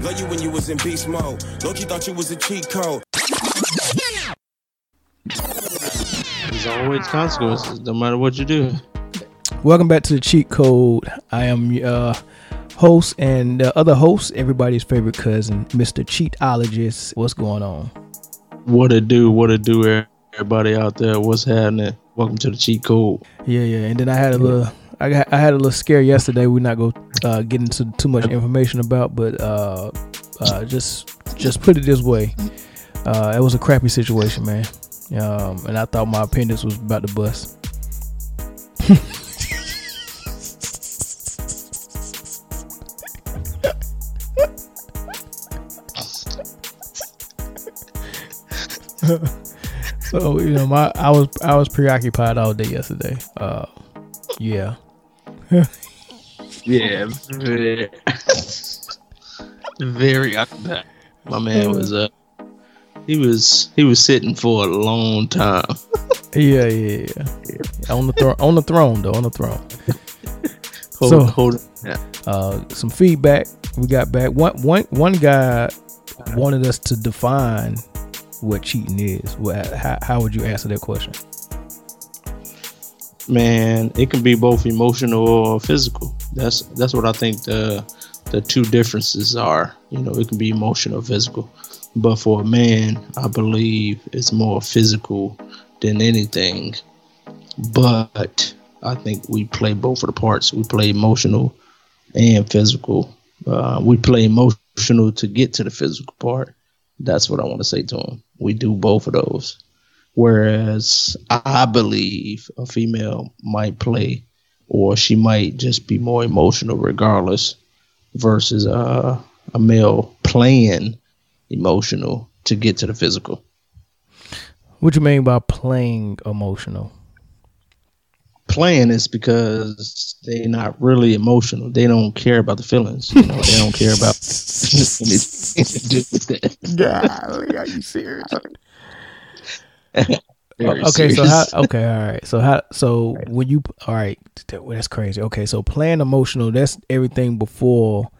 Love you when you was in beast mode. Loki thought you was a cheat code. There's always consequences, no matter what you do. Welcome back to the cheat code. I am uh host and the other host, everybody's favorite cousin, Mr. Cheatologist. What's going on? What it do? What it do? Everybody out there, what's happening? Welcome to the cheat code. Yeah, yeah. And then I had a little, I got, I had a little scare yesterday. We're not gonna uh, get into too much information about, but uh, uh, just, just put it this way, uh, it was a crappy situation, man. Um, and I thought my appendix was about to bust. so you know, my I was I was preoccupied all day yesterday. Uh, yeah. Yeah, very, very occupied. My man was uh, he was he was sitting for a long time. yeah, yeah, yeah. On the throne, on the throne though, on the throne. hold, so, hold yeah. Uh, some feedback we got back. One one one guy wanted us to define what cheating is. How, how would you answer that question? Man, it can be both emotional or physical. That's that's what I think the the two differences are. You know, it can be emotional physical. But for a man, I believe it's more physical than anything. But I think we play both of the parts. We play emotional and physical. Uh, we play emotional to get to the physical part. That's what I want to say to him. We do both of those. Whereas I believe a female might play or she might just be more emotional regardless versus uh, a male playing emotional to get to the physical. What you mean by playing emotional? Playing is because they're not really emotional. They don't care about the feelings. You know, they don't care about Golly, are you serious? okay, serious. so how? Okay, all right. So how? So right. when you all right, that's crazy. Okay, so playing emotional, that's everything before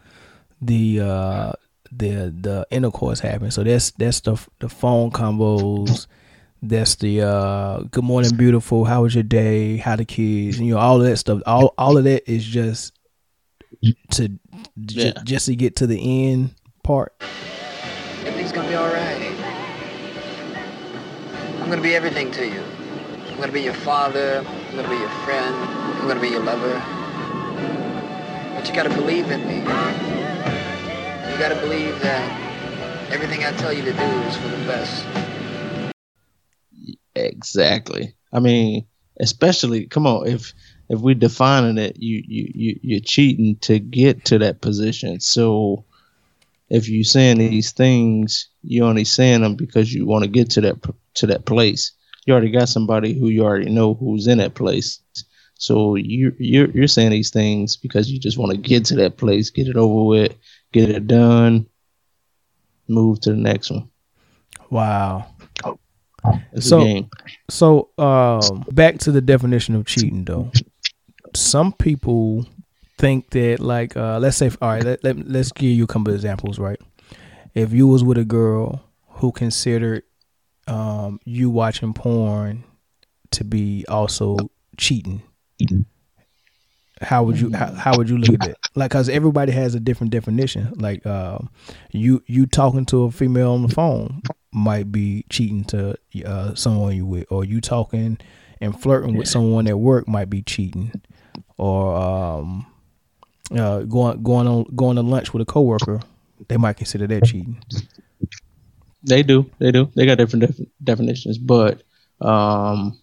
the uh the the intercourse happens. So that's that's the the phone combos. That's the uh good morning, beautiful. How was your day? How the kids? You know, all of that stuff. All all of that is just to yeah. j- just to get to the end part. I'm gonna be everything to you. I'm gonna be your father. I'm gonna be your friend. I'm gonna be your lover. But you gotta believe in me. You gotta believe that everything I tell you to do is for the best. Exactly. I mean, especially come on, if if we're defining it, you you you you're cheating to get to that position. So if you're saying these things, you only saying them because you want to get to that to that place. You already got somebody who you already know who's in that place. So you you're you're saying these things because you just want to get to that place, get it over with, get it done, move to the next one. Wow. It's so, so um, back to the definition of cheating, though. Some people think that, like, uh, let's say, all right, let, let, let's give you a couple of examples, right? If you was with a girl who considered um, you watching porn to be also cheating, how would you how, how would you look at that? Like, cause everybody has a different definition. Like, uh, you you talking to a female on the phone might be cheating to uh, someone you with, or you talking and flirting with someone at work might be cheating, or um, uh, going going on going to lunch with a coworker, they might consider that cheating. They do, they do. They got different def- definitions, but um,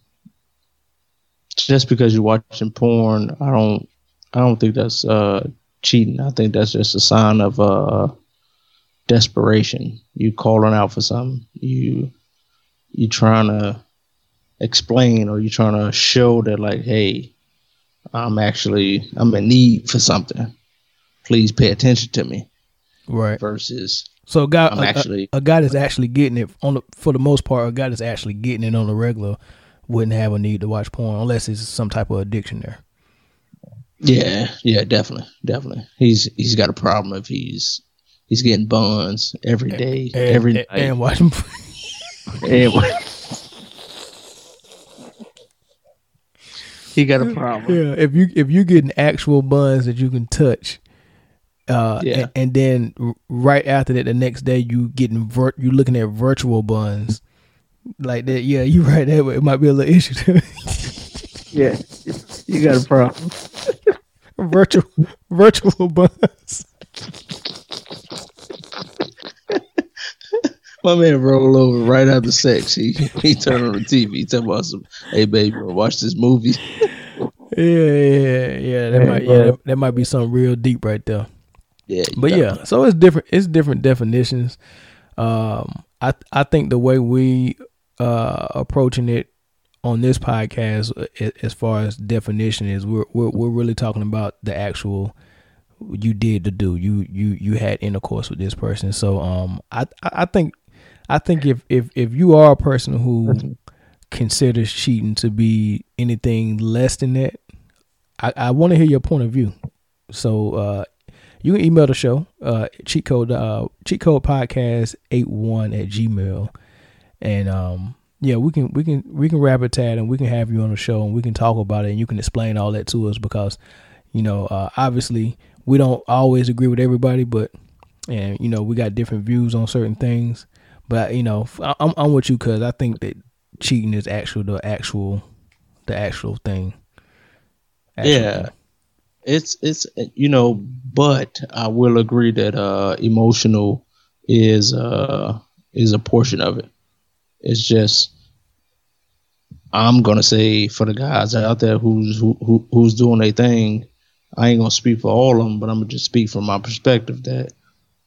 just because you're watching porn, I don't, I don't think that's uh, cheating. I think that's just a sign of uh, desperation. You calling out for something. You you trying to explain or you trying to show that like, hey, I'm actually I'm in need for something. Please pay attention to me. Right. Versus so a guy I'm a, actually a, a guy that's actually getting it on the, for the most part, a guy that's actually getting it on the regular wouldn't have a need to watch porn unless it's some type of addiction there. Yeah, yeah, definitely, definitely. He's he's got a problem if he's he's getting buns every day, and, every and, night, and watch him. and he got a problem. Yeah, if you if you getting actual buns that you can touch, uh, Yeah. and, and then right after that, the next day you getting vir- you looking at virtual buns like that. Yeah, you right there. It might be a little issue. too. Yeah, you got a problem. virtual virtual buns. My man roll over right after sex. He he turned on the TV. He tell about some, hey baby, watch this movie. Yeah, yeah, yeah. That might yeah, that, that might be something real deep right there. Yeah, but yeah, so it's different. It's different definitions. Um, I I think the way we uh approaching it on this podcast, as far as definition is, we're we're we're really talking about the actual you did to do. You you you had intercourse with this person. So um, I I I think I think if if if you are a person who considers cheating to be anything less than that, I I want to hear your point of view. So uh, you can email the show, uh, cheat code, uh, cheat code podcast 81 at gmail. And, um, yeah, we can, we can, we can wrap it tat and we can have you on the show and we can talk about it and you can explain all that to us because, you know, uh, obviously we don't always agree with everybody, but, and, you know, we got different views on certain things, but, you know, I'm, I'm with you cause I think that cheating is actual, the actual, the actual thing. Actual Yeah. thing. It's it's you know, but I will agree that uh emotional is uh is a portion of it. It's just I'm gonna say for the guys out there who's who, who who's doing their thing, I ain't gonna speak for all of them, but I'm gonna just speak from my perspective that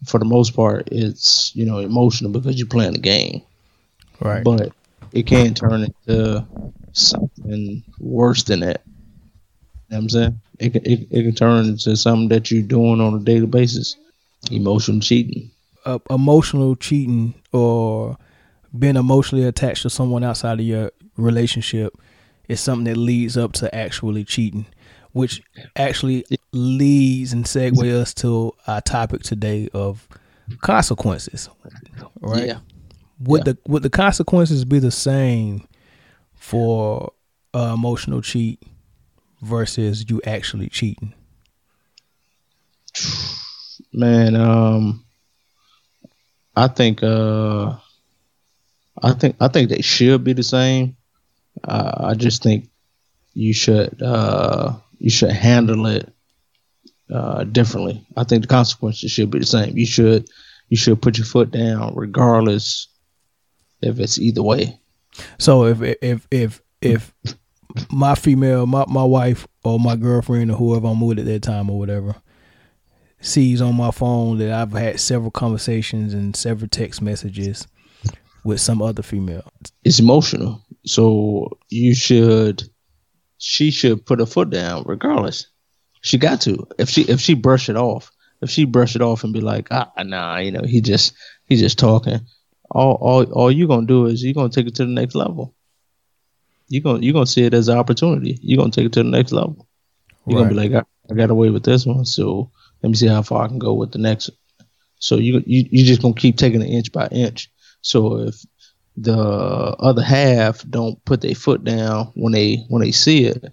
for the most part it's you know emotional because you're playing the game, Right. but it can turn into something worse than that. You know what I'm saying? It can, it, it can turn into something that you're doing on a daily basis. Emotional cheating. uh, emotional cheating or being emotionally attached to someone outside of your relationship is something that leads up to actually cheating, which actually leads and segues us to our topic today of consequences. Right? Yeah. Would Yeah. the would the consequences be the same for uh, emotional cheat versus you actually cheating? Man, um I think uh I think I think they should be the same. Uh, I just think you should uh you should handle it uh differently. I think the consequences should be the same. You should you should put your foot down regardless if it's either way. So if if if if my female, my my wife or my girlfriend or whoever I'm with at that time or whatever sees on my phone that I've had several conversations and several text messages with some other female. it's emotional. So you should, she should put her foot down regardless. She got to. If she if she brush it off, if she brush it off and be like, ah, nah, you know, he just he just talking. All all all you gonna do is you're gonna take it to the next level. You gonna you gonna see it as an opportunity. You're gonna take it to the next level. You're gonna be like, I, I got away with this one, so let me see how far I can go with the next. So you you you just gonna keep taking it inch by inch. So if the other half don't put their foot down when they when they see it,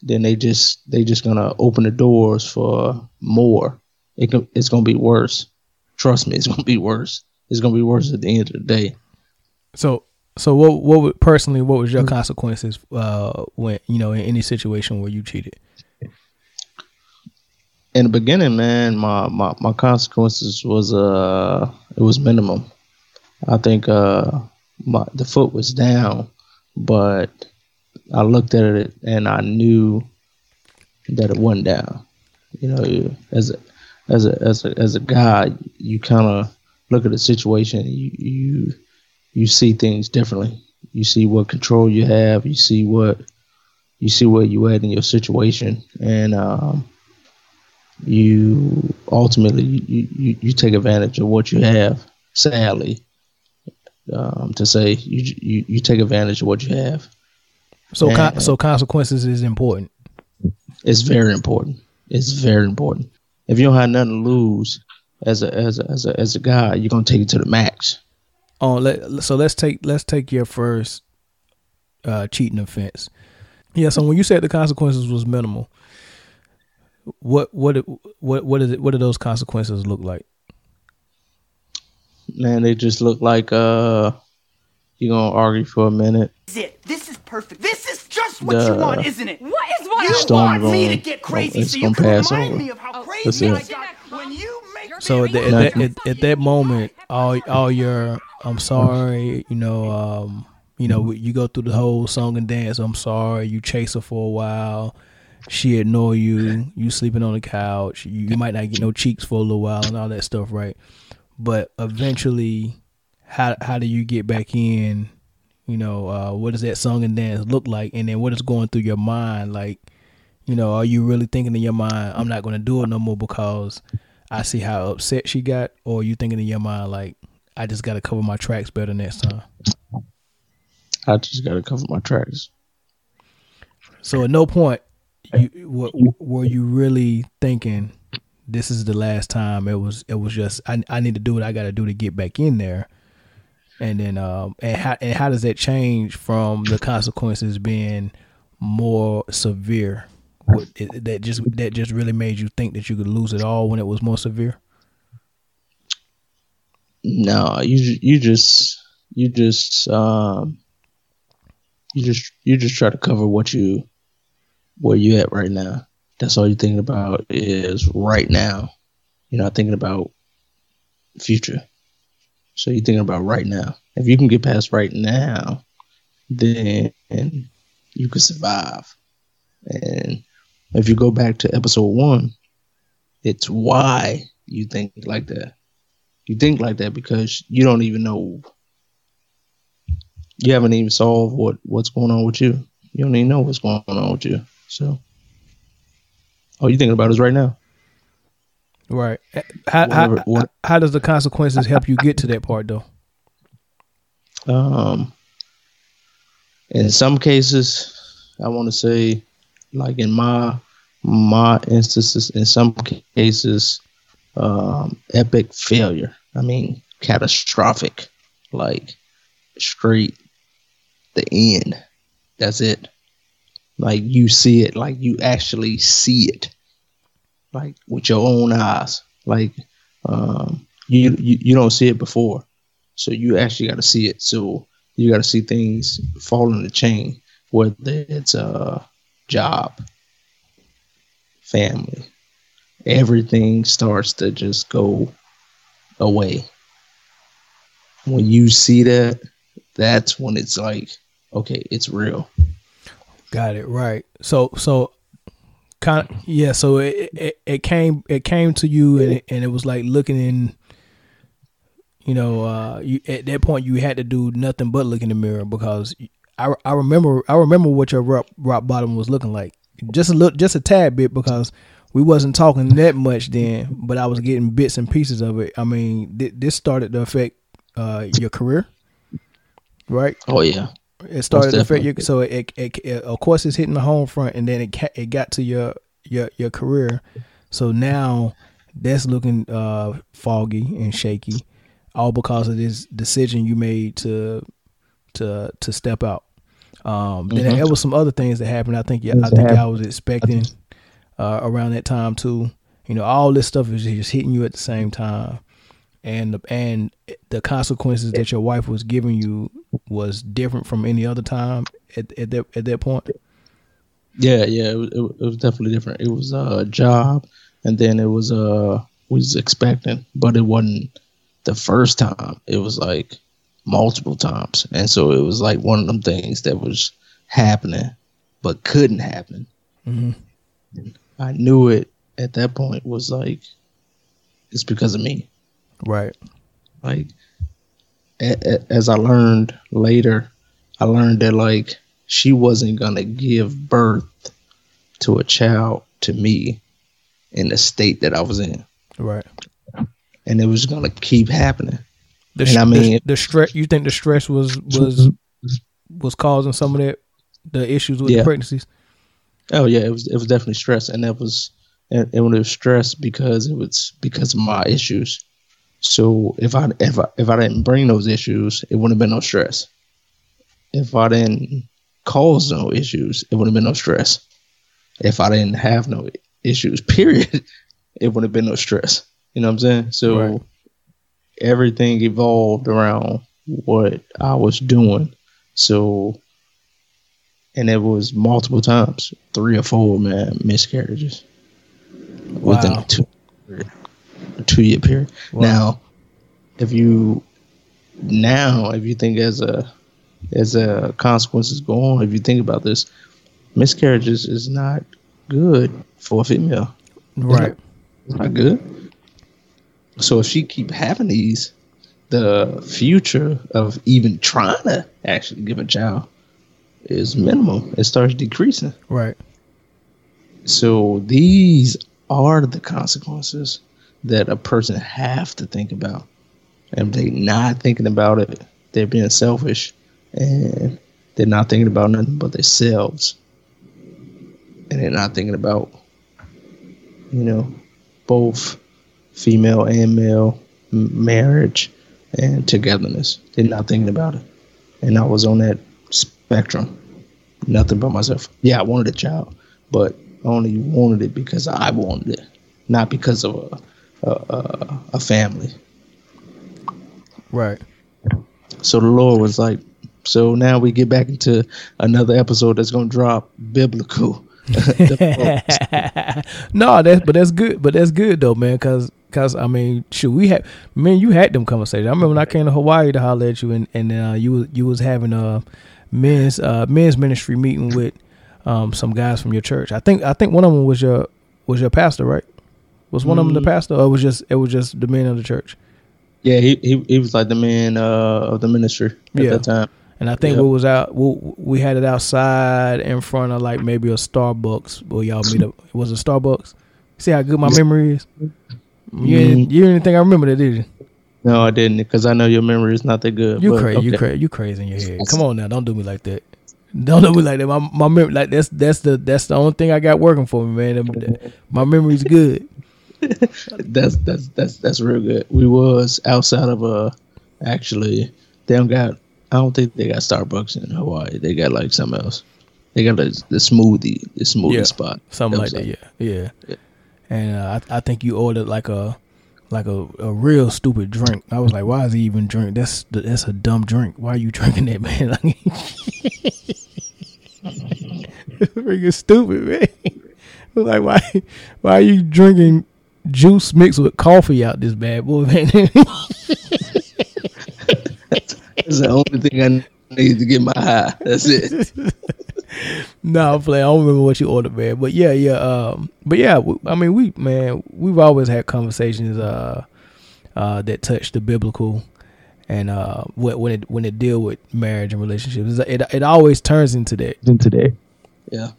then they just they just gonna open the doors for more. It can, it's gonna be worse. Trust me, it's gonna be worse. It's gonna be worse at the end of the day. So so what what would personally what was your consequences uh when you know in any situation where you cheated? In the beginning, man, my, my, my consequences was uh it was minimum. I think uh my the foot was down, but I looked at it and I knew that it wasn't down. You know, as a as a as a as a guy, you kind of look at the situation. You you you see things differently. You see what control you have. You see what you see where you at in your situation, and um, you ultimately you, you, you take advantage of what you have. Sadly, um, to say you, you you take advantage of what you have. So con- so consequences is important. It's very important. It's very important. If you don't have nothing to lose, as a as a as a as a guy, you're gonna take it to the max. Oh, let, so let's take let's take your first uh, cheating offense. Yeah, so when you said the consequences was minimal, what what what what is it? What do those consequences look like? Man, they just look like uh, you're gonna argue for a minute. Is it? This is perfect. This is just what the, you want, isn't it? What is what you want me to get crazy so you can remind over. me of how crazy I got when you make So at, the, at, that, at, at, that moment, all all your I'm sorry, you know, um, you know, you go through the whole song and dance. I'm sorry, you chase her for a while. She ignore you. You sleeping on the couch. You, you might not get no cheeks for a little while and all that stuff, right? But eventually, how how do you get back in? You know, uh, what does that song and dance look like? And then what is going through your mind? Like, you know, are you really thinking in your mind, I'm not going to do it no more because I see how upset she got? Or are you thinking in your mind, like, I just got to cover my tracks better next time? I just got to cover my tracks. So at no point you were, were you really thinking this is the last time? It was it was just I I need to do what I got to do to get back in there. And then um and how and how does that change from the consequences being more severe? That just that just really made you think that you could lose it all when it was more severe? No, you you just you just um you just you just try to cover what you where you at right now. That's all you're thinking about is right now. You're not thinking about future. So you're thinking about right now. If you can get past right now, then you can survive. And if you go back to episode one, it's why you think like that. You think like that because you don't even know. You haven't even solved what what's going on with you. You don't even know what's going on with you. So, all you're thinking about is right now. Right. How Whatever, how, what, how does the consequences help you get to that part though? Um, in some cases, I want to say, like in my my instances, in some cases, um, epic failure. I mean, catastrophic, like straight the end. That's it. Like you see it, like you actually see it, like with your own eyes. Like um, you, you you don't see it before, so you actually got to see it. So you got to see things fall in the chain, whether it's a job, family, everything starts to just go away. When you see that, that's when it's like, okay, it's real. Got it right. So so kind of yeah. So it, it, it came it came to you and it, and it was like looking in. You know, uh, you at that point you had to do nothing but look in the mirror because I, I remember I remember what your rock, rock bottom was looking like. Just a little, just a tad bit because we wasn't talking that much then, but I was getting bits and pieces of it. I mean, th- this started to affect uh, your career, right? Oh yeah. It started to affect you. So it, it, it, of course, it's hitting the home front, and then it it got to your your your career. So now that's looking uh, foggy and shaky, all because of this decision you made to to to step out. Um, mm-hmm. Then there was some other things that happened. I think yeah, I think I was expecting uh, around that time too. You know, all this stuff is just hitting you at the same time and the, and the consequences that your wife was giving you was different from any other time at, at that at that point. Yeah, yeah, it was, it was definitely different. It was a job, and then it was uh was expecting, but it wasn't the first time. It was like multiple times, and so it was like one of them things that was happening, but couldn't happen. Mm-hmm. I knew it at that point was like it's because of me. Right. Like, as I learned later, I learned that like she wasn't gonna give birth to a child to me in the state that I was in. Right. And it was gonna keep happening. The and I mean, the, the stress. You think the stress was was was causing some of that the issues with yeah. the pregnancies? Oh yeah, it was it was definitely stress, and that was and, and when it was stress because it was because of my issues. So if I if I if I didn't bring those issues, it wouldn't have been no stress. If I didn't cause no issues, it wouldn't have been no stress. If I didn't have no issues, period, it wouldn't have been no stress. You know what I'm saying? So right. Everything evolved around what I was doing. So and it was multiple times, three or four man miscarriages wow. within a two a two year period. Wow. Now, if you now if you think as a as a consequences go on, if you think about this, miscarriages is not good for a female. Right. It's not, it's not good. So if she keep having these, the future of even trying to actually give a child is minimum. It starts decreasing. Right. So these are the consequences that a person have to think about. And if they not thinking about it, they're being selfish and they're not thinking about nothing but themselves. And they're not thinking about, you know, both female and male marriage and togetherness. They're not thinking about it. And I was on that spectrum. Nothing but myself. Yeah, I wanted a child, but I only wanted it because I wanted it, not because of a, a, a family. Right. So the Lord was like, so now we get back into another episode that's gonna drop biblical. no, that's but that's good. But that's good though, man. Cause, cause I mean, should we have? Man, you had them conversations. I remember when I came to Hawaii to holler at you, and and uh, you you was having a men's uh, men's ministry meeting with um, some guys from your church. I think I think one of them was your was your pastor, right? Was one mm. of them the pastor, or was just it was just the men of the church? Yeah, he he, he was like the man uh, of the ministry at yeah. that time. And I think yep. we was out. We, we had it outside in front of like maybe a Starbucks. Where y'all meet up. It was a Starbucks. See how good my memory is. You didn't, you didn't think I remember that, did you? No, I didn't, because I know your memory is not that good. You crazy, okay. you crazy, you crazy in your head. Come on now, don't do me like that. Don't do me like that. My my memory, like that's that's the that's the only thing I got working for me, man. My memory's good. that's that's that's that's real good. We was outside of uh actually they don't got I don't think they got Starbucks in Hawaii. They got like something else. They got like the smoothie, the smoothie yeah, spot. Something like that, yeah. yeah. yeah. And uh, I I think you ordered like a like a, a real stupid drink. I was like, why is he even drink? That's that's a dumb drink. Why are you drinking that, man? Like, freaking stupid, man. like, why why are you drinking juice mixed with coffee out this bad boy, man? That's the only thing I need to get my high. That's it. No, I'm playing. I don't remember what you ordered, man. But yeah, yeah. Um, but yeah, I mean, we man, we've always had conversations uh, uh, that touch the biblical, and uh, when it when it deal with marriage and relationships, it it always turns into that. Into that. Yeah.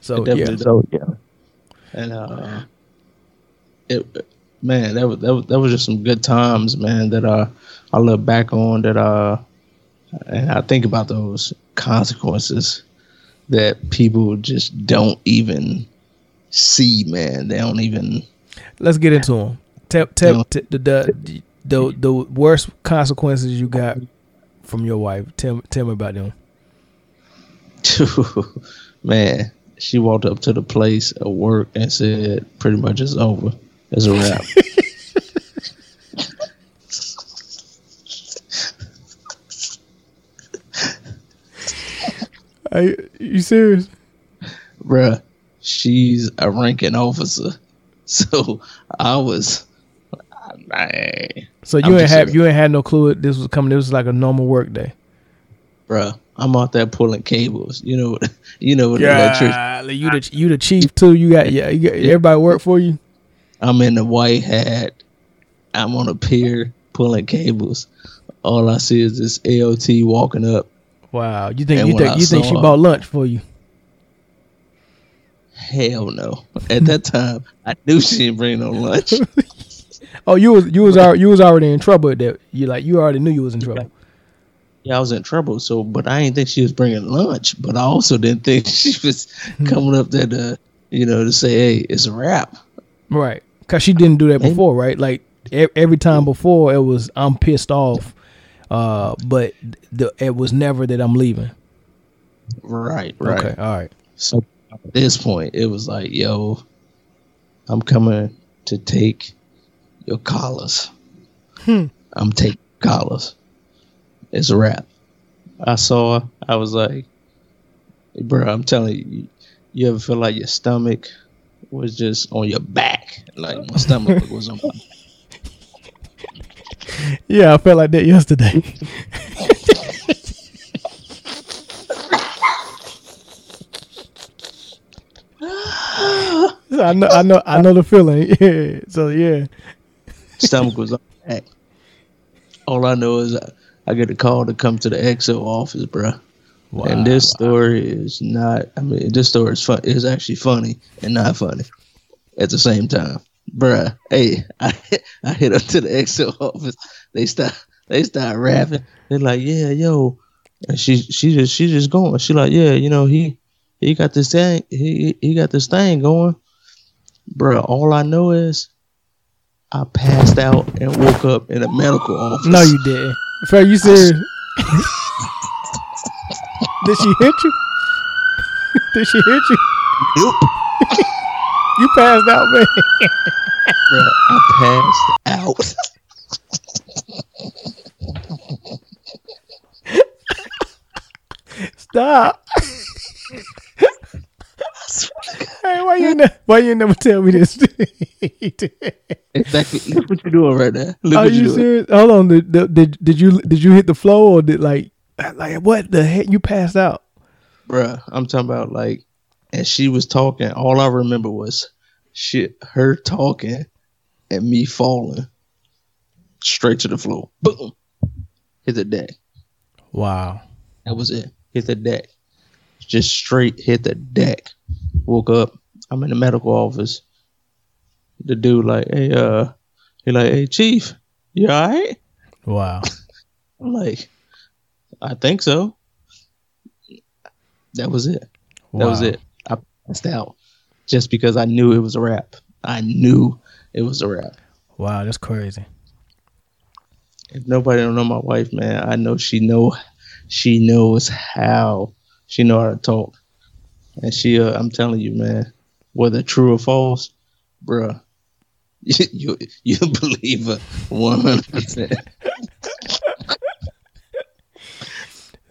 So yeah. So yeah. And uh, it man, that was, that was that was just some good times, man. That uh, I look back on that uh, and I think about those consequences that people just don't even see, man. They don't even. Let's get into them. Tell, tell t- the, the the the worst consequences you got from your wife. Tell tell me about them. man, she walked up to the place at work and said, "Pretty much it's over. It's a wrap." Are you, you serious? Bruh, she's a ranking officer. So I was man. So you I'm ain't have you ain't had no clue this was coming. This was like a normal work day. Bruh, I'm out there pulling cables. You know, what you know what yeah, You the you the chief too. You got yeah, you got, everybody work for you. I'm in the white hat. I'm on a pier pulling cables. All I see is this AOT walking up Wow, you think and you think you think she bought lunch for you? Hell no. At that time, I knew she didn't bring no lunch. oh, you was you was already, you was already in trouble. That you like you already knew you was in trouble. Yeah, I was in trouble. So, but I didn't think she was bringing lunch. But I also didn't think she was hmm. coming up there to you know, to say, hey, it's a wrap. Right. Cause she didn't do that before, right? Like every time before, it was I'm pissed off, uh, but the, it was never that I'm leaving. Right. Right. Okay. All right. So at this point, it was like, yo, I'm coming to take your collars. Hmm. I'm taking collars. It's a wrap. I saw. I was like, bro, I'm telling you, you ever feel like your stomach was just on your back, like my stomach was on. My yeah, I felt like that yesterday. I know, I know, I know the feeling. Yeah. So yeah, stomach was on back. All I know is I, I get a call to come to the XO office, bro. Wow, and this story is not. I mean, this story is fun. It's actually funny and not funny at the same time, bruh. Hey, I I hit up to the XO office. They start they start rapping. They're like, yeah, yo, and she she just she just going. She like, yeah, you know he he got this thing he he got this thing going, bruh. All I know is I passed out and woke up in a medical office. No, you didn't. Fair, you serious? Did she hit you? Did she hit you? Nope. You passed out, man. Bro, I passed out. Stop. hey, why you ne- why you never tell me this? exactly. Look what you're doing right now. Look Are you, you serious? Hold on. Did, did did you did you hit the floor or did like like what the heck? You passed out, bruh. I'm talking about like, and she was talking. All I remember was shit, her talking, and me falling straight to the floor. Boom, hit the deck. Wow, that was it. Hit the deck, just straight hit the deck. Woke up. I'm in the medical office. The dude like, hey, uh, he like, hey, chief, you all right? Wow. I'm like, I think so. That was it. That wow. was it. Out just because I knew it was a wrap. I knew it was a wrap. Wow, that's crazy. If nobody don't know my wife, man, I know she know she knows how she know how to talk, and she. Uh, I'm telling you, man, whether true or false, bruh, you you, you believe her one hundred percent.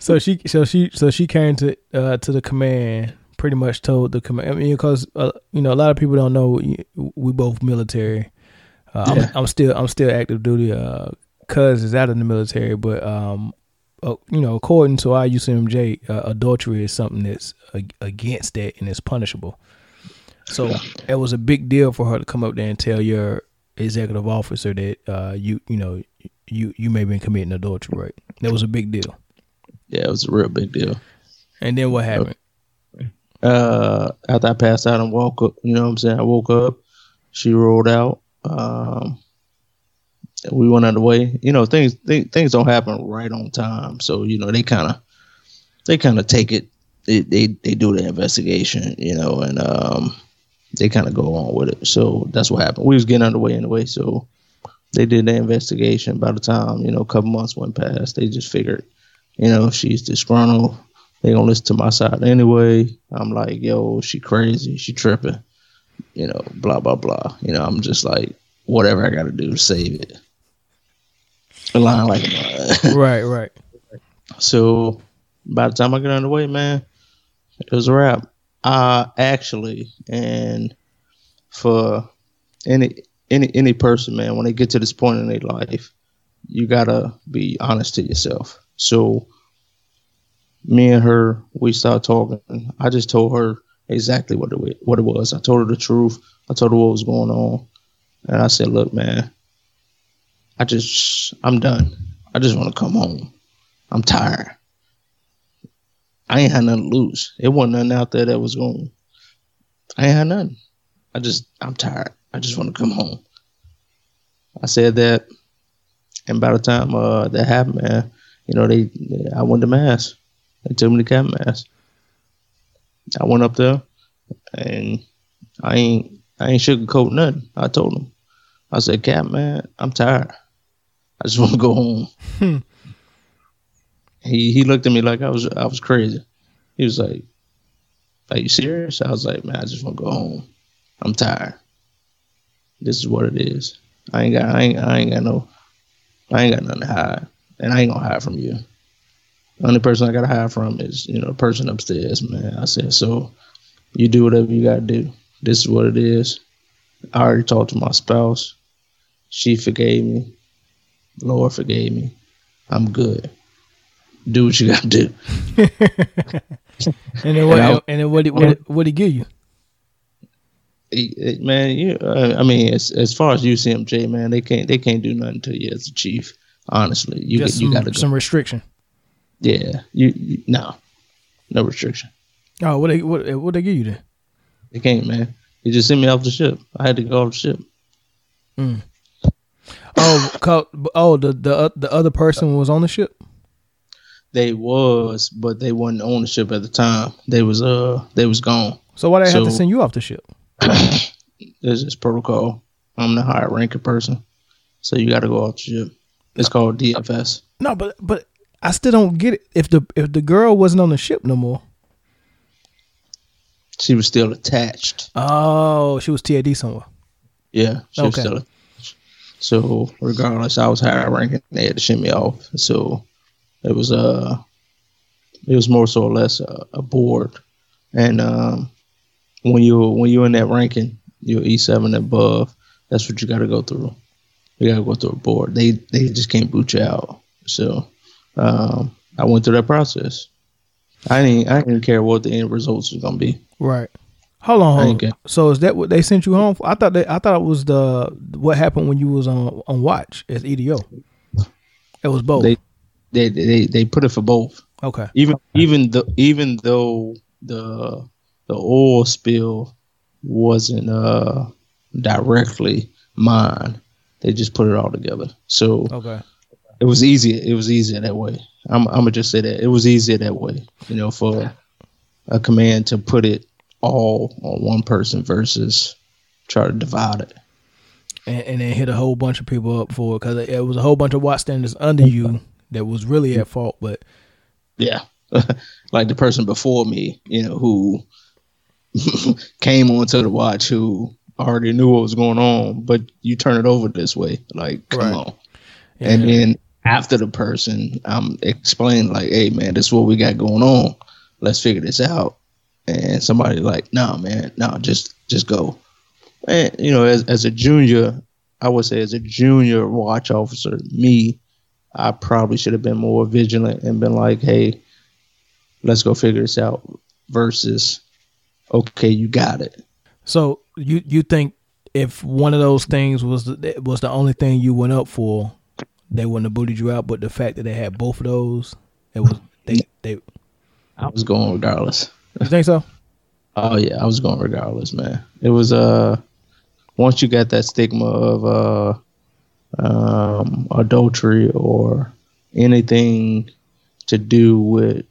So she, so she, so she came to uh, to the command. Pretty much told the command. I mean, because uh, you know a lot of people don't know we both military. Uh, yeah. I'm, I'm, still I'm still active duty. Uh, Cuz is out of the military, but um, uh, you know, according to IUCMJ, uh, adultery is something that's against that and it's punishable. So yeah. it was a big deal for her to come up there and tell your executive officer that uh, you you know you you may be committing adultery. Right? That was a big deal. Yeah, it was a real big deal. And then what happened? Uh, after I passed out and woke up, you know what I'm saying? I woke up. She rolled out. Um, we went on the way. You know, things th- things don't happen right on time, so you know they kind of they kind of take it. They, they they do the investigation, you know, and um, they kind of go on with it. So that's what happened. We was getting underway anyway, so they did the investigation. By the time you know, a couple months went past, they just figured you know, she's disgruntled. They gonna listen to my side anyway. I'm like, yo, she crazy, she tripping, you know, blah blah blah. You know, I'm just like, whatever I gotta do to save it. A line like right, right. So by the time I get on the way, man, it was a wrap. Uh actually, and for any any any person, man, when they get to this point in their life, you gotta be honest to yourself. So me and her, we started talking. I just told her exactly what it what it was. I told her the truth. I told her what was going on, and I said, "Look, man, I just I'm done. I just want to come home. I'm tired. I ain't had nothing to lose. It wasn't nothing out there that was going. I ain't had nothing. I just I'm tired. I just want to come home." I said that, and by the time uh, that happened, man, you know, they, I went to mast. They took me to Cap mast. I went up there, and I ain't I ain't sugarcoat nothing. I told him. I said, Cap, man, I'm tired. I just want to go home. Hmm. he he looked at me like I was I was crazy. He was like, Are you serious? I was like, Man, I just want to go home. I'm tired. This is what it is. I ain't got I ain't I ain't got no I ain't got nothing to hide. And I ain't gonna hide from you. Only person I gotta hide from is, you know, the person upstairs, man. I said, so you do whatever you gotta do. This is what it is. I already talked to my spouse. She forgave me. Lord forgave me. I'm good. Do what you gotta do. and then what? And, and then what? Did, what, what did he give you? man, you, uh, I mean, as as far as UCMJ, man, they can't they can't do nothing to you as a chief. Honestly, you Just you got to some restriction. Yeah, you, you, no, no restriction. Oh, what they what what they give you then? They can't, man. They just sent me off the ship. I had to go off the ship. Mm. Oh, oh, the the uh, the other person was on the ship. They was, but they wasn't on the ship at the time. They was uh they was gone. So why they so, have to send you off the ship? There's this protocol. I'm the higher ranking person, so you got to go off the ship. It's called DFS. No, but but I still don't get it. If the if the girl wasn't on the ship no more, she was still attached. Oh, she was TAD somewhere. Yeah, she okay. was still. So regardless, I was higher ranking. They had to ship me off. So it was uh it was more so or less a, a board, and um, when you when you're in that ranking, you're E seven above. That's what you got to go through. You got to go through a board. They they just can't boot you out. So um, I went through that process. I didn't I didn't care what the end results was gonna be. Right. Hold on, hold on. So is that what they sent you home? For? I thought that I thought it was the what happened when you was on on watch as EDO. It was both. They they they, they put it for both. Okay. Even even the even though the the oil spill wasn't uh directly mine, they just put it all together. So okay. It was easier. It was easier that way. I'm, I'm gonna just say that it was easier that way. You know, for a command to put it all on one person versus try to divide it. And, and then hit a whole bunch of people up for it because it was a whole bunch of watch standers under you that was really at fault. But yeah, like the person before me, you know, who came onto the watch, who already knew what was going on, but you turn it over this way, like come right. on. Yeah. And then after the person, um, I'm explaining like, hey man, this is what we got going on. Let's figure this out and somebody like, no, nah, man, no, nah, just just go. And you know, as as a junior, I would say as a junior watch officer, me, I probably should have been more vigilant and been like, hey, let's go figure this out. Versus, okay, you got it. So you you think if one of those things was the, was the only thing you went up for, they wouldn't have booted you out. But the fact that they had both of those, it was they they. I was going regardless. You think so? Oh yeah, I was going regardless, man. It was uh once you got that stigma of uh um adultery or anything to do with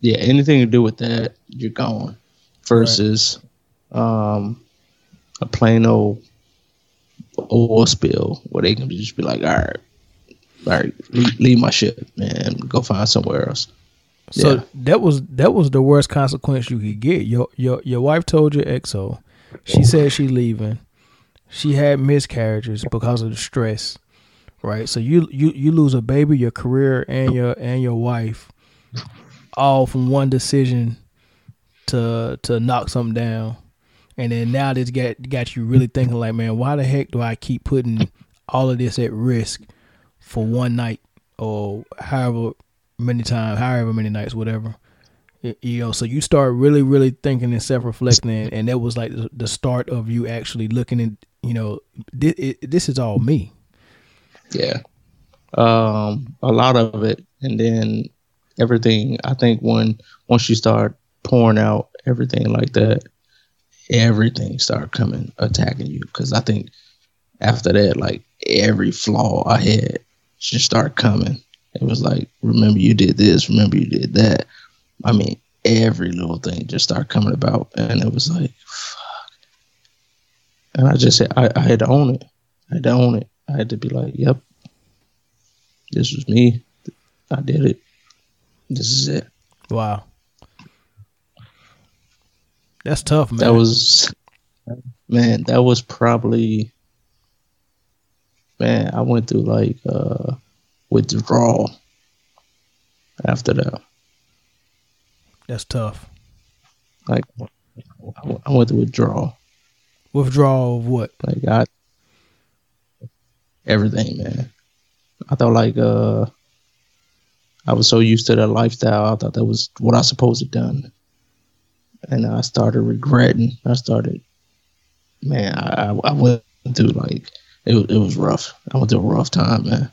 yeah, anything to do with that, you're gone. Versus right. um a plain old oil spill where they can just be like, all right, all right, leave, my ship and go find somewhere else. So yeah. that was that was the worst consequence you could get. Your your your wife told your XO. She said she leaving. She had miscarriages because of the stress. Right? So you you you lose a baby, your career and your and your wife all from one decision to to knock something down. And then now this got got you really thinking like, man, why the heck do I keep putting all of this at risk for one night or however many times, however many nights, whatever. You know, so you start really, really thinking and self reflecting, and, and that was like the, start of you actually looking at, you know, it, this is all me. Yeah, um, a lot of it, and then everything. I think when once you start pouring out everything like that, everything start coming attacking you. Because I think after that, like every flaw I had just start coming it was like, remember you did this, remember you did that. I mean, every little thing just started coming about, and it was like, fuck. and I just said I, I had to own it. I had to own it. I had to be like, "Yep, this was me. I did it. This is it." Wow, that's tough, man. That was, man. That was probably, man. I went through like uh withdrawal after that. That's tough. Like I went through withdrawal. Withdrawal of what? Like I everything, man. I thought like uh I was so used to that lifestyle. I thought that was what I supposed to done, and I started regretting. I started, man. I I went through like it it was rough. I went through a rough time, man,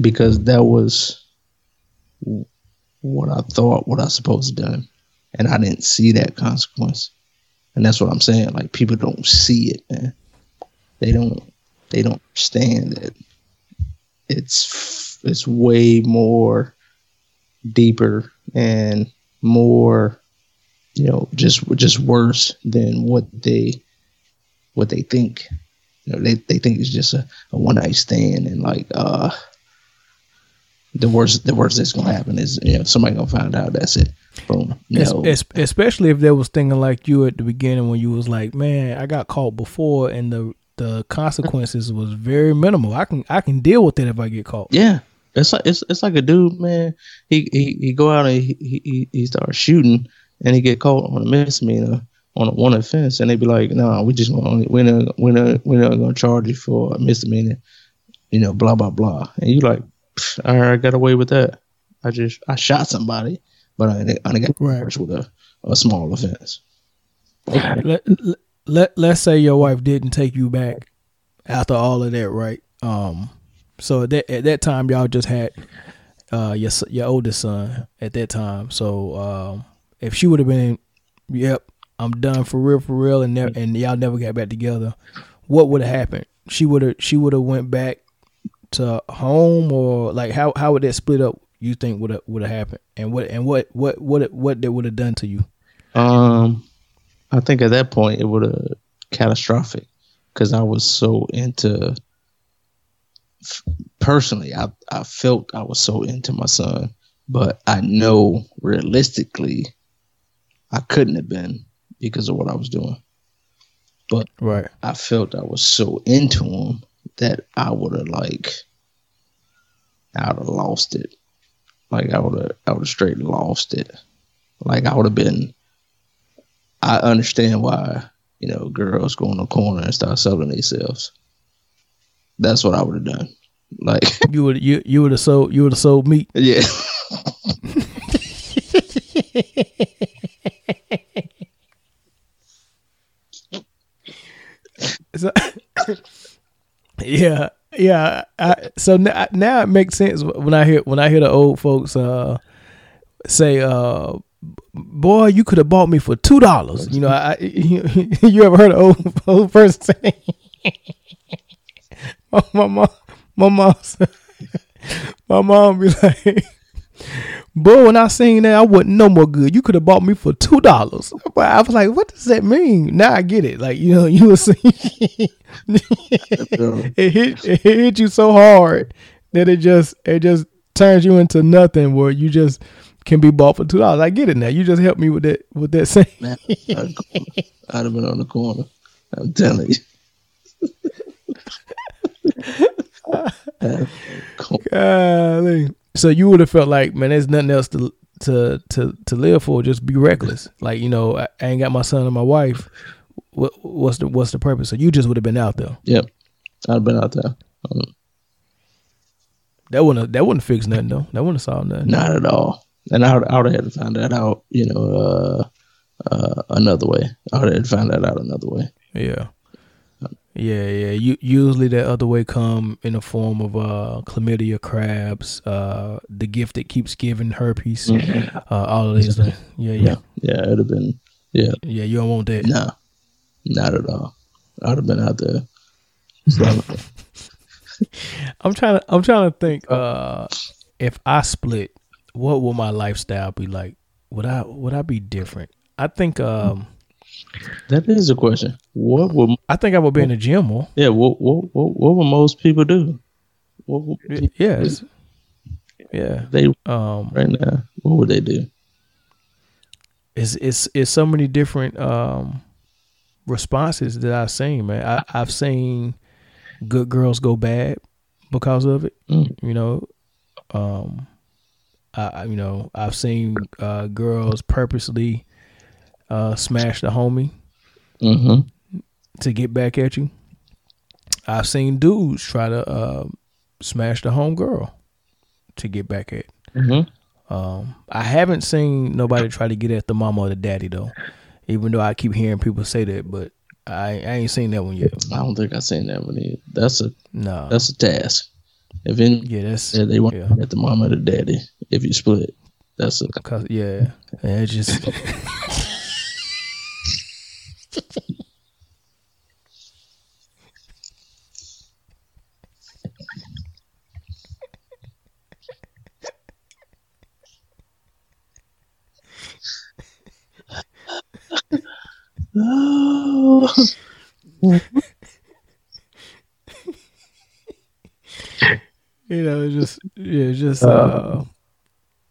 because that was what I thought what I supposed to done, and I didn't see that consequence, and that's what I'm saying. Like people don't see it, man. They don't they don't understand that it's it's way more deeper and more you know just just worse than what they what they think you know they, they think it's just a, a one night stand and like uh the worst the worst that's gonna happen is you know somebody gonna find out that's it boom no. Es- especially if they was thinking like you at the beginning when you was like man i got caught before and the the consequences was very minimal. I can I can deal with it if I get caught. Yeah, it's like it's it's like a dude, man. He he, he go out and he, he he starts shooting, and he get caught on a misdemeanor on a one offense, and they be like, "No, nah, we just gonna we're not we're not we're not gonna charge you for a misdemeanor," you know, blah blah blah. And you like, all right, I got away with that. I just I shot somebody, but I I got right. with a a small offense. Let, let, let let's say your wife didn't take you back after all of that, right? Um, so at that at that time, y'all just had uh your your oldest son at that time. So um, if she would have been, yep, I'm done for real, for real, and never, and y'all never got back together, what would have happened? She would have she would have went back to home, or like how how would that split up? You think would have would have happened, and what and what what what what that would have done to you? Um, I think at that point it would have catastrophic because I was so into. Personally, I I felt I was so into my son, but I know realistically, I couldn't have been because of what I was doing. But right, I felt I was so into him that I would have like, I would have lost it. Like I would have, I would have straight lost it. Like I would have been I understand why you know girls go in the corner and start selling themselves. That's what I would have done. Like you would you you would have sold you would have sold meat. Yeah. so, yeah, yeah. I, so now, now it makes sense when I hear when I hear the old folks uh, say, uh, boy, you could have bought me for two dollars. You know, I, you, you ever heard an old old person say? my mom, my mom, my mom be like, "Boy, when I seen that, I wasn't no more good. You could have bought me for two dollars." But I was like, "What does that mean?" Now I get it. Like you know, you were saying it hit it hit you so hard that it just it just turns you into nothing. Where you just can be bought for two dollars. I get it now. You just helped me with that with that saying. Man, I'd, I'd have been on the corner. I'm telling you. Golly. So you would have felt like, man, there's nothing else to to to to live for. Just be reckless. Like you know, I, I ain't got my son and my wife. What, what's the what's the purpose? So you just would have been out there. Yep, I'd have been out there. Um, that wouldn't that wouldn't fix nothing though. That wouldn't solve nothing. Not at all and I would, I would have had to find that out, you know, uh, uh, another way. I would have had to find that out another way. Yeah. Yeah, yeah. You, usually that other way come in the form of uh, chlamydia, crabs, uh, the gift that keeps giving, herpes, mm-hmm. uh, all of these things. Yeah, yeah, yeah. It'd have been, yeah, yeah. You don't want that. No, not at all. I'd have been out there. I'm trying to. I'm trying to think. Uh, if I split, what will my lifestyle be like? Would I would I be different? I think um That is a question. What would I think I would be in the gym more? Yeah. What what what, what would most people do? What would people yes. Do? Yeah. They um right now. What would they do? It's it's it's so many different um responses that I've seen, man. I, I've seen good girls go bad because of it. Mm. You know, um, I you know I've seen uh, girls purposely uh, smash the homie mm-hmm. to get back at you. I've seen dudes try to uh, smash the home girl to get back at. Mm-hmm. Um, I haven't seen nobody try to get at the mama or the daddy though, even though I keep hearing people say that. But I, I ain't seen that one yet. I don't think I've seen that one either. That's a no. That's a task. If in, yeah, that's yeah, they want yeah. at the mama or the daddy. If you split, that's a Cause, yeah, and it just. oh. you know, it's just yeah, just uh, uh,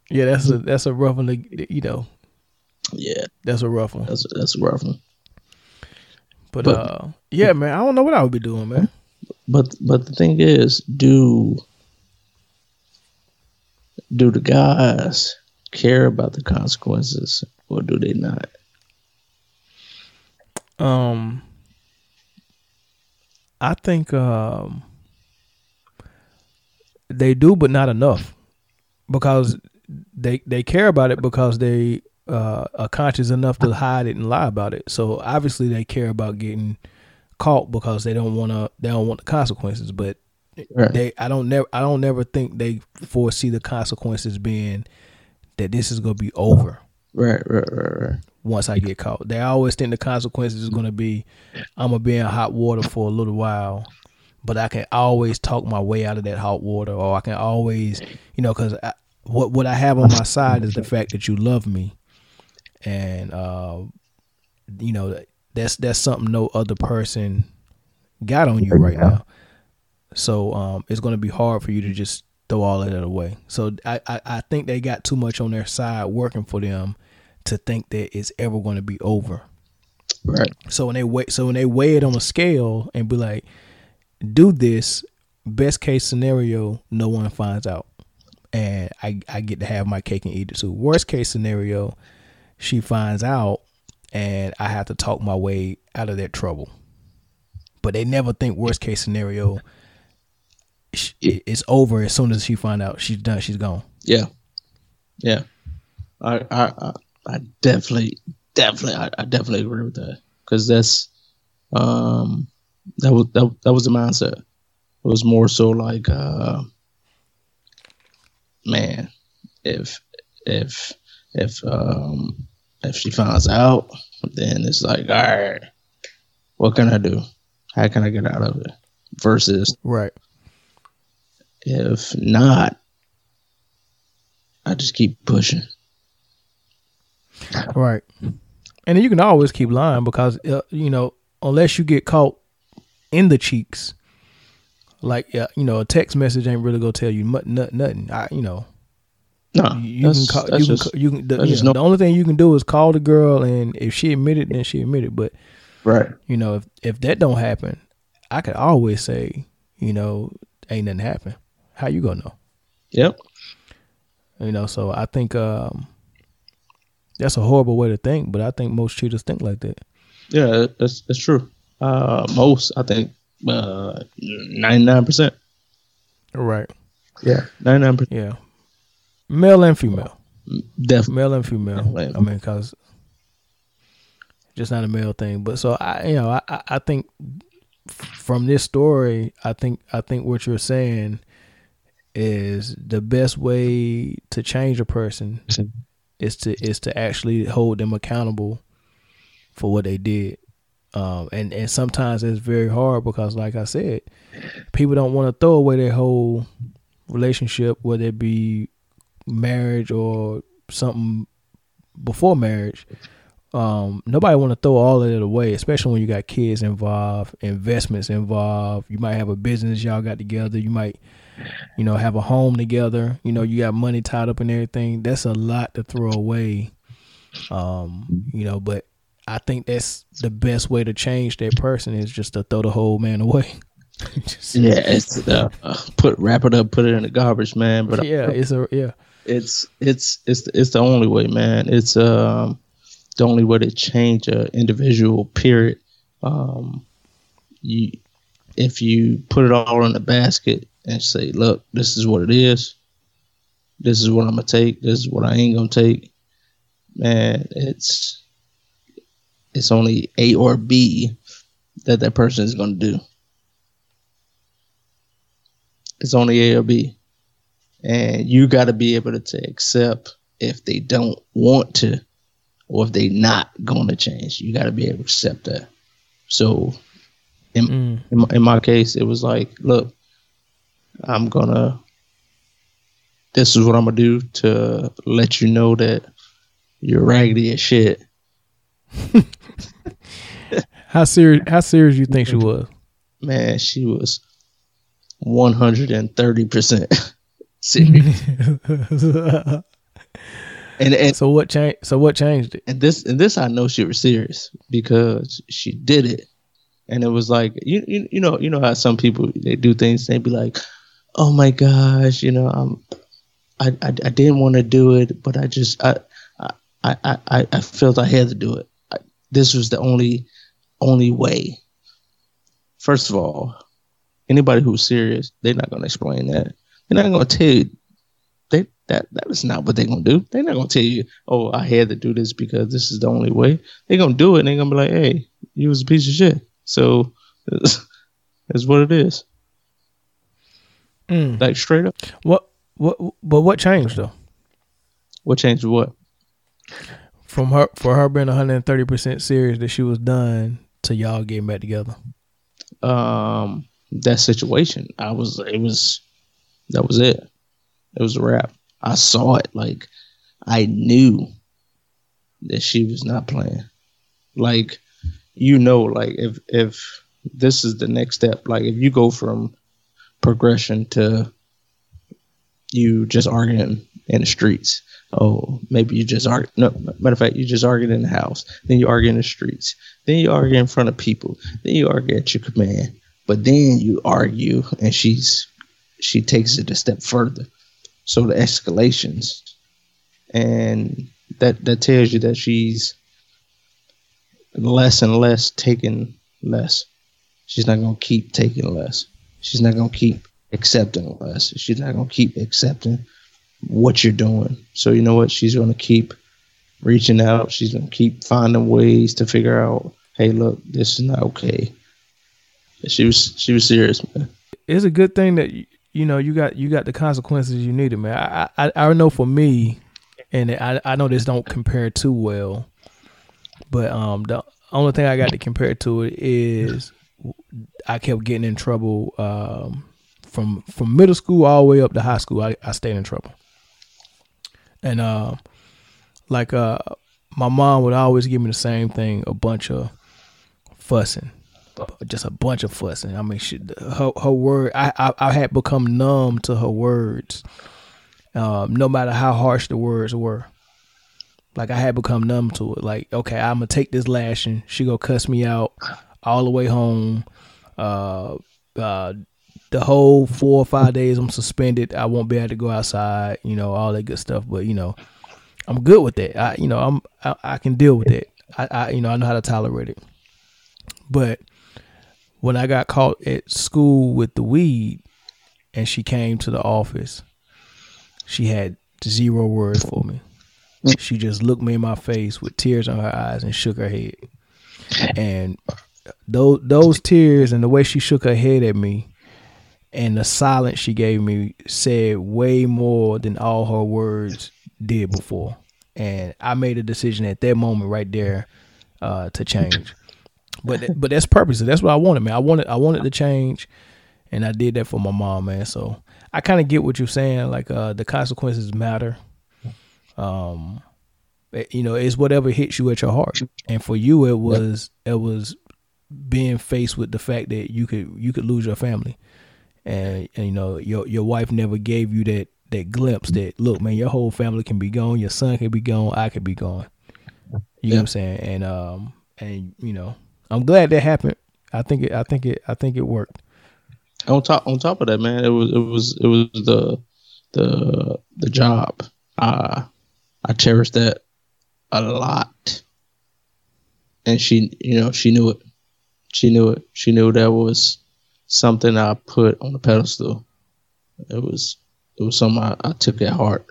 yeah, that's a that's a rough one. To, you know, yeah, that's a rough one. That's a, that's a rough one. But, but uh, yeah, man, I don't know what I would be doing, man. But but the thing is, do do the guys care about the consequences or do they not? Um, I think um, they do, but not enough, because they they care about it because they uh, are conscious enough to hide it and lie about it. So obviously they care about getting caught because they don't want to they don't want the consequences. But right. they I don't never I don't never think they foresee the consequences being that this is gonna be over. Right, right, right, right once I get caught. They always think the consequences is going to be I'm going to be in hot water for a little while, but I can always talk my way out of that hot water, or I can always, you know, because what what I have on my side is the fact that you love me, and uh, you know that's that's something no other person got on you right now. So um, it's going to be hard for you to just throw all of that away. So I, I, I think they got too much on their side working for them to think that it's ever going to be over. Right. So when they wait, so when they weigh it on a scale and be like, do this, best case scenario, no one finds out, and I I get to have my cake and eat it too. Worst case scenario, she finds out, and I have to talk my way out of that trouble. But they never think worst case scenario. It's over as soon as she find out she's done. She's gone. Yeah, yeah. I I I definitely, definitely, I, I definitely agree with that because that's um that was that, that was the mindset. It was more so like, uh, man, if if if um if she finds out, then it's like, all right, what can I do? How can I get out of it? Versus, right. If not, I just keep pushing. Right. And you can always keep lying because uh, you know unless you get caught in the cheeks, like uh, you know a text message ain't really gonna tell you nothing. nothing. I, you know. No, you can call. You just, can. You can. The, you know, the only thing you can do is call the girl, and if she admitted, then she admitted. But right, you know, if if that don't happen, I could always say, you know, ain't nothing happen. How you gonna know? Yep. You know, so I think um, that's a horrible way to think, but I think most cheaters think like that. Yeah, that's that's true. Uh, most, I think, uh, ninety nine percent. Right. Yeah, ninety nine percent. Yeah, male and female. Definitely, male and female. Definitely. I mean, because just not a male thing. But so I, you know, I, I think from this story, I think I think what you're saying is the best way to change a person is to is to actually hold them accountable for what they did. Um, and and sometimes it's very hard because, like I said, people don't want to throw away their whole relationship, whether it be marriage or something before marriage, um, nobody want to throw all of it away, especially when you got kids involved, investments involved. You might have a business y'all got together. You might, you know, have a home together. You know, you got money tied up in everything. That's a lot to throw away. Um, you know, but I think that's the best way to change that person is just to throw the whole man away. just, yeah, it's uh, put wrap it up, put it in the garbage, man. But yeah, I, it's a yeah, it's it's it's it's the only way, man. It's um the only way to change an individual. Period. Um, you, if you put it all in a basket and say, "Look, this is what it is. This is what I'm gonna take. This is what I ain't gonna take," man, it's it's only A or B that that person is gonna do. It's only A or B, and you got to be able to, to accept if they don't want to or if they not going to change. You got to be able to accept that. So in, mm. in, my, in, my case it was like look i'm gonna this is what i'm gonna do to let you know that you're raggedy as shit. How serious how serious you think she was? Man she was 130% series. and, and so what changed? So what changed it? And this and this I know she was serious because she did it, and it was like you you, you know you know how some people they do things they be like, oh my gosh, you know I'm. I, I, I didn't want to do it, but I just I, I, I, I felt I had to do it. I, this was the only only way. First of all, anybody who's serious, they're not going to explain that. They're not gonna tell you that that is not what they're gonna do. They're not gonna tell you, "Oh, I had to do this because this is the only way." They're gonna do it, and they're gonna be like, "Hey, you was a piece of shit." So, it's, it's what it is. Mm. Like straight up. What? What? But what changed though? What changed? What? From her for her being 130 percent serious that she was done to y'all getting back together. Um, that situation, I was. It was. That was it. It was a wrap. I saw it. Like I knew that she was not playing. Like you know, like if if this is the next step, like if you go from progression to you just arguing in the streets. Oh, maybe you just argue. No, matter of fact, you just argue in the house. Then you argue in the streets. Then you argue in front of people. Then you argue at your command. But then you argue, and she's she takes it a step further. So the escalations, and that that tells you that she's less and less taking less. She's not gonna keep taking less. She's not gonna keep accepting less. She's not gonna keep accepting what you're doing. So you know what? She's gonna keep reaching out. She's gonna keep finding ways to figure out, hey, look, this is not okay. She was she was serious, man. It's a good thing that you know you got you got the consequences you needed, man. I I, I know for me, and I I know this don't compare too well, but um the only thing I got to compare to it is I kept getting in trouble um from from middle school all the way up to high school. I I stayed in trouble, and uh like uh my mom would always give me the same thing, a bunch of fussing just a bunch of fussing. I mean, she, her her word. I, I, I had become numb to her words. Um, no matter how harsh the words were, like I had become numb to it. Like, okay, I'm gonna take this lashing. She gonna cuss me out all the way home. Uh, uh, the whole four or five days I'm suspended. I won't be able to go outside. You know, all that good stuff. But you know, I'm good with that. I, you know, I'm I, I can deal with it. I, I, you know, I know how to tolerate it. But when I got caught at school with the weed and she came to the office, she had zero words for me. She just looked me in my face with tears in her eyes and shook her head. And those those tears and the way she shook her head at me and the silence she gave me said way more than all her words did before. And I made a decision at that moment right there uh, to change. But but that's purpose. That's what I wanted, man. I wanted I wanted to change, and I did that for my mom, man. So I kind of get what you're saying. Like uh, the consequences matter. Um, eh, you know, it's whatever hits you at your heart. And for you, it was it was being faced with the fact that you could you could lose your family, and, and you know your your wife never gave you that that glimpse that look, man, your whole family can be gone, your son can be gone, I could be gone. You yeah. know what I'm saying? And um and you know, I'm glad that happened. I think it I think it I think it worked. On top on top of that, man, it was it was it was the the the job. Uh I cherished that a lot. And she you know, she knew it. She knew it. She knew that was something I put on the pedestal. It was it was something I, I took at heart.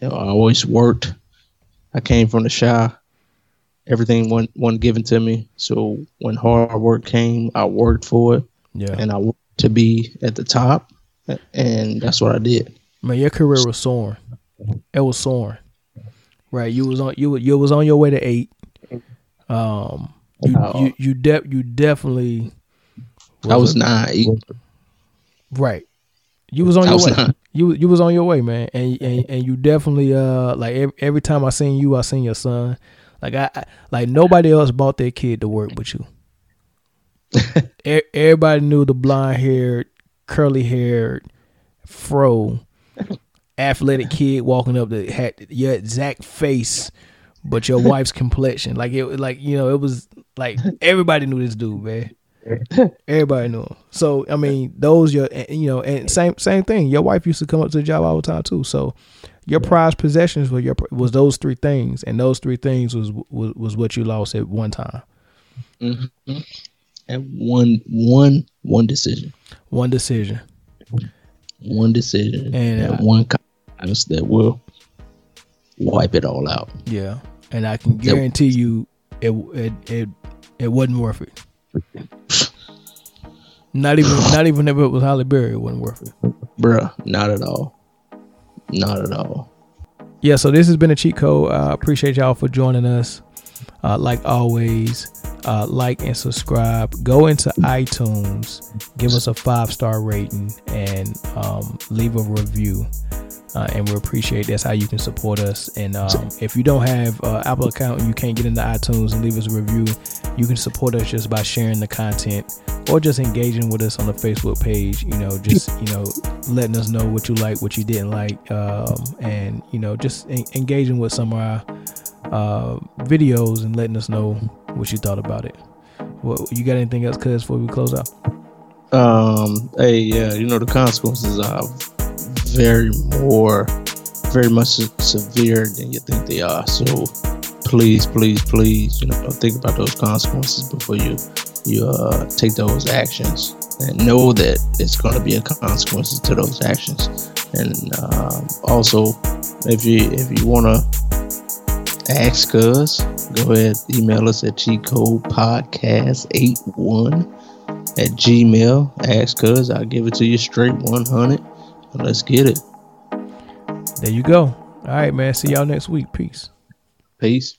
You know, I always worked. I came from the shy. Everything wasn't, wasn't given to me. So when hard work came, I worked for it. Yeah. And I worked to be at the top. And that's what I did. Man, your career was soaring. It was soaring. Right. You was on you you was on your way to eight. Um you you you, de- you definitely I was nine. Right. You was on your was way. Not. You you was on your way, man, and and, and you definitely uh like every, every time I seen you, I seen your son. Like I, I like nobody else bought their kid to work but you. Everybody knew the blonde haired, curly haired, fro, athletic kid walking up that had your exact face, but your wife's complexion. Like it, like you know, it was like everybody knew this dude, man. Everybody knew him. So I mean, those your you know, and same same thing. Your wife used to come up to the job all the time too. So your prized possessions were your was those three things, and those three things was was, was what you lost at one time. Mm-hmm. And one one one decision. One decision. One decision. And, uh, one kindness that will wipe it all out. Yeah, and I can guarantee you, it it it, it wasn't worth it. Not even, not even if it was Halle Berry, it wasn't worth it. Bruh, not at all. Not at all. Yeah, so this has been a cheat code. I uh, appreciate y'all for joining us. Uh, like always, uh, like and subscribe. Go into iTunes, give us a five star rating, and um, leave a review uh, and we appreciate that's how you can support us. And um, if you don't have an Apple account and you can't get into iTunes and leave us a review, you can support us just by sharing the content or just engaging with us on the Facebook page. You know, just you know, letting us know what you like, what you didn't like, um, and you know, just en- engaging with some of our uh, videos and letting us know what you thought about it. What you got anything else, cuz, before we close out? Um, hey, yeah, you know the consequences are very more, very much severe than you think they are. So please, please, please, you know, think about those consequences before you you uh, take those actions, and know that it's going to be a consequences to those actions. And um, also, if you if you want to ask us, go ahead email us at cheatcodepodcast81 at gmail. Ask us, I'll give it to you straight 100 Let's get it. There you go. All right, man. See y'all next week. Peace. Peace.